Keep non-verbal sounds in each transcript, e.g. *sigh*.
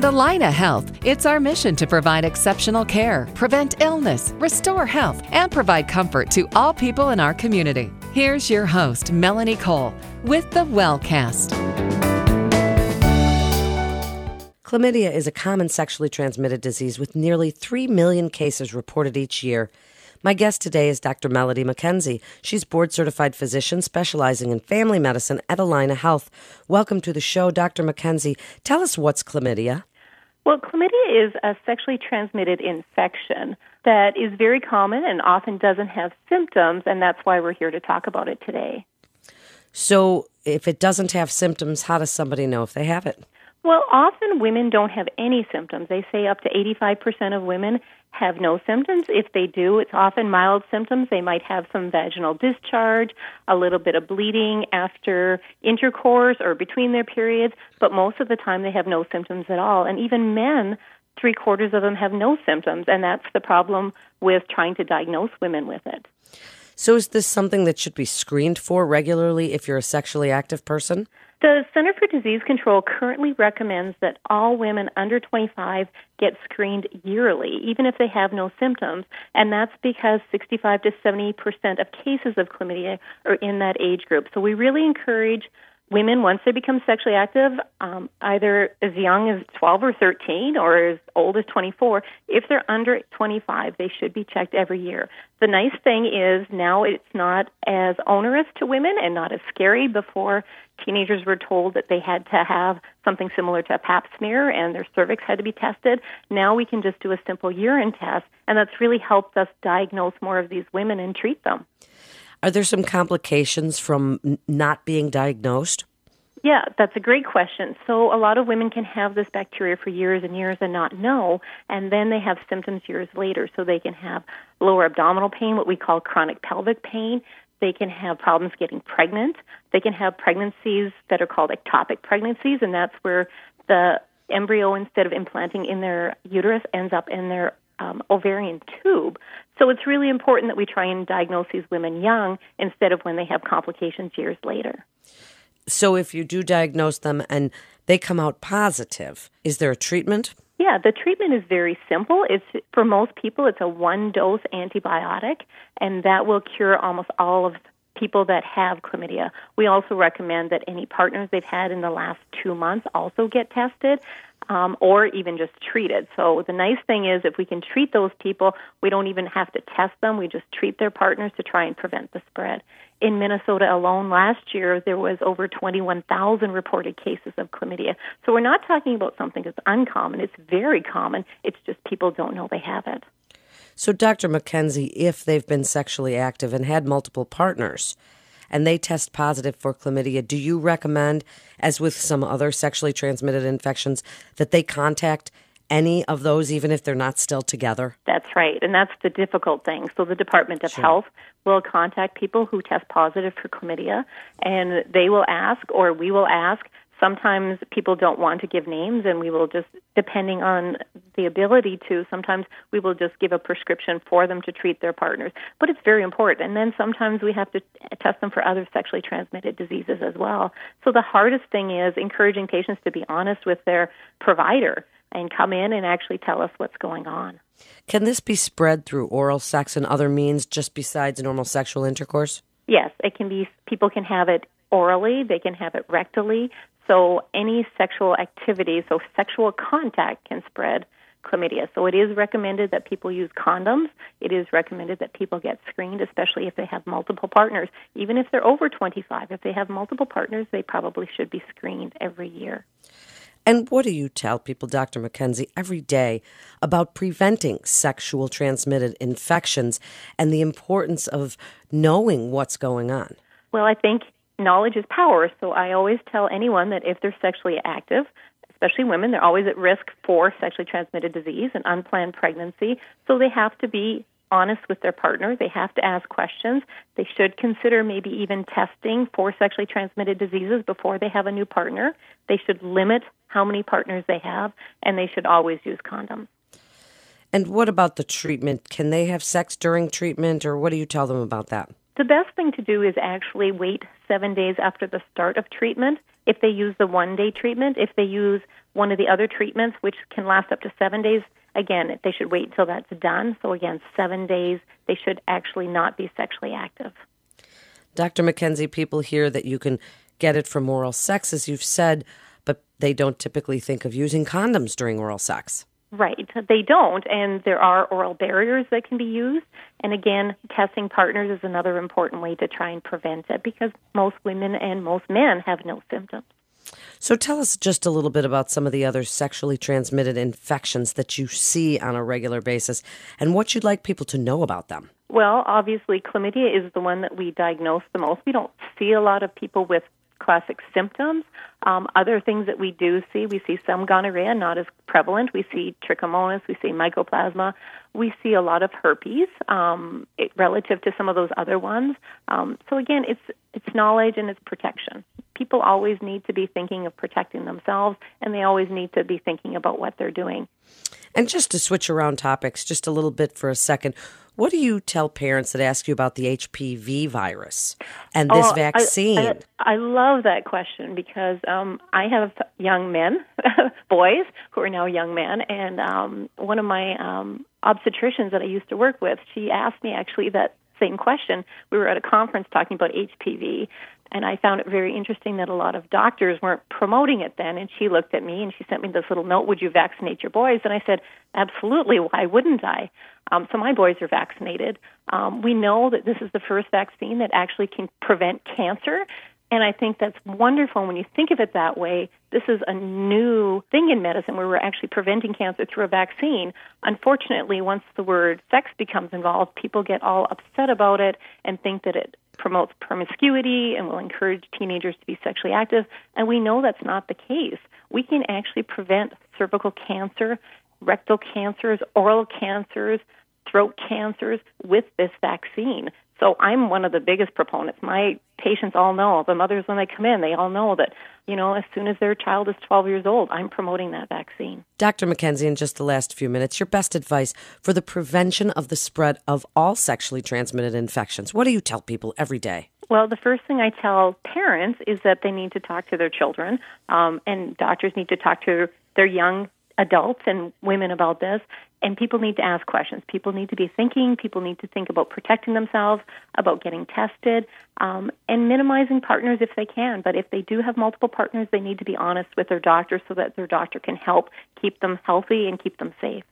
At Allina Health, it's our mission to provide exceptional care, prevent illness, restore health, and provide comfort to all people in our community. Here's your host, Melanie Cole, with the Wellcast. Chlamydia is a common sexually transmitted disease with nearly 3 million cases reported each year. My guest today is Dr. Melody McKenzie. She's board certified physician specializing in family medicine at Allina Health. Welcome to the show, Dr. McKenzie. Tell us what's chlamydia. Well, chlamydia is a sexually transmitted infection that is very common and often doesn't have symptoms, and that's why we're here to talk about it today. So, if it doesn't have symptoms, how does somebody know if they have it? Well, often women don't have any symptoms. They say up to 85% of women have no symptoms. If they do, it's often mild symptoms. They might have some vaginal discharge, a little bit of bleeding after intercourse or between their periods, but most of the time they have no symptoms at all. And even men, three quarters of them have no symptoms, and that's the problem with trying to diagnose women with it. So, is this something that should be screened for regularly if you're a sexually active person? The Center for Disease Control currently recommends that all women under 25 get screened yearly, even if they have no symptoms, and that's because 65 to 70 percent of cases of chlamydia are in that age group. So we really encourage women, once they become sexually active, um, either as young as 12 or 13 or as old as 24, if they're under 25, they should be checked every year. The nice thing is now it's not as onerous to women and not as scary. Before, teenagers were told that they had to have something similar to a pap smear and their cervix had to be tested. Now we can just do a simple urine test, and that's really helped us diagnose more of these women and treat them. Are there some complications from not being diagnosed? Yeah, that's a great question. So, a lot of women can have this bacteria for years and years and not know, and then they have symptoms years later. So, they can have lower abdominal pain, what we call chronic pelvic pain. They can have problems getting pregnant. They can have pregnancies that are called ectopic pregnancies, and that's where the embryo, instead of implanting in their uterus, ends up in their um, ovarian tube. So it's really important that we try and diagnose these women young instead of when they have complications years later. So if you do diagnose them and they come out positive, is there a treatment? Yeah, the treatment is very simple. It's for most people it's a one dose antibiotic and that will cure almost all of people that have chlamydia. We also recommend that any partners they've had in the last 2 months also get tested um, or even just treated. So the nice thing is, if we can treat those people, we don't even have to test them. We just treat their partners to try and prevent the spread. In Minnesota alone, last year there was over 21,000 reported cases of chlamydia. So we're not talking about something that's uncommon. It's very common. It's just people don't know they have it. So, Dr. McKenzie, if they've been sexually active and had multiple partners, and they test positive for chlamydia, do you recommend, as with some other sexually transmitted infections, that they contact any of those, even if they're not still together? That's right, and that's the difficult thing. So the Department of sure. Health will contact people who test positive for chlamydia, and they will ask, or we will ask, sometimes people don't want to give names and we will just depending on the ability to sometimes we will just give a prescription for them to treat their partners. But it's very important. And then sometimes we have to test them for other sexually transmitted diseases as well. So the hardest thing is encouraging patients to be honest with their provider and come in and actually tell us what's going on. Can this be spread through oral sex and other means just besides normal sexual intercourse? Yes it can be people can have it orally, they can have it rectally, so any sexual activity, so sexual contact can spread chlamydia. So it is recommended that people use condoms. It is recommended that people get screened, especially if they have multiple partners. Even if they're over 25, if they have multiple partners, they probably should be screened every year. And what do you tell people, Dr. McKenzie, every day about preventing sexual transmitted infections and the importance of knowing what's going on? Well, I think knowledge is power. So I always tell anyone that if they're sexually active, especially women, they're always at risk for sexually transmitted disease and unplanned pregnancy. So they have to be honest with their partner. They have to ask questions. They should consider maybe even testing for sexually transmitted diseases before they have a new partner. They should limit how many partners they have, and they should always use condoms. And what about the treatment? Can they have sex during treatment, or what do you tell them about that? The best thing to do is actually wait seven days after the start of treatment. If they use the one day treatment, if they use one of the other treatments, which can last up to seven days, again, they should wait until that's done. So, again, seven days, they should actually not be sexually active. Dr. McKenzie, people hear that you can get it from oral sex, as you've said, but they don't typically think of using condoms during oral sex. Right. They don't. And there are oral barriers that can be used. And again, testing partners is another important way to try and prevent it because most women and most men have no symptoms. So tell us just a little bit about some of the other sexually transmitted infections that you see on a regular basis and what you'd like people to know about them. Well, obviously, chlamydia is the one that we diagnose the most. We don't see a lot of people with classic symptoms. Um, other things that we do see, we see some gonorrhea, not as prevalent. We see trichomonas, we see mycoplasma, we see a lot of herpes um, it, relative to some of those other ones. Um, so again, it's it's knowledge and it's protection. People always need to be thinking of protecting themselves, and they always need to be thinking about what they're doing. And just to switch around topics just a little bit for a second, what do you tell parents that ask you about the HPV virus and this oh, vaccine? I, I, I, love that question because um, I have young men, *laughs* boys who are now young men, and um, one of my um, obstetricians that I used to work with, she asked me actually that same question. We were at a conference talking about HPV, and I found it very interesting that a lot of doctors weren't promoting it then. And she looked at me and she sent me this little note Would you vaccinate your boys? And I said, Absolutely. Why wouldn't I? Um, so my boys are vaccinated. Um, we know that this is the first vaccine that actually can prevent cancer. And I think that's wonderful when you think of it that way. This is a new thing in medicine where we're actually preventing cancer through a vaccine. Unfortunately, once the word sex becomes involved, people get all upset about it and think that it promotes promiscuity and will encourage teenagers to be sexually active. And we know that's not the case. We can actually prevent cervical cancer, rectal cancers, oral cancers, throat cancers with this vaccine. So I'm one of the biggest proponents. My patients all know, the mothers when they come in, they all know that, you know, as soon as their child is 12 years old, I'm promoting that vaccine. Dr. McKenzie, in just the last few minutes, your best advice for the prevention of the spread of all sexually transmitted infections. What do you tell people every day? Well, the first thing I tell parents is that they need to talk to their children, um, and doctors need to talk to their young adults and women about this and people need to ask questions. People need to be thinking. People need to think about protecting themselves, about getting tested, um, and minimizing partners if they can. But if they do have multiple partners, they need to be honest with their doctor so that their doctor can help keep them healthy and keep them safe.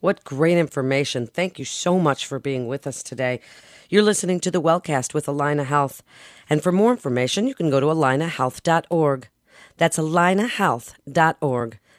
What great information. Thank you so much for being with us today. You're listening to the Wellcast with Allina Health. And for more information, you can go to allinahealth.org. That's allinahealth.org.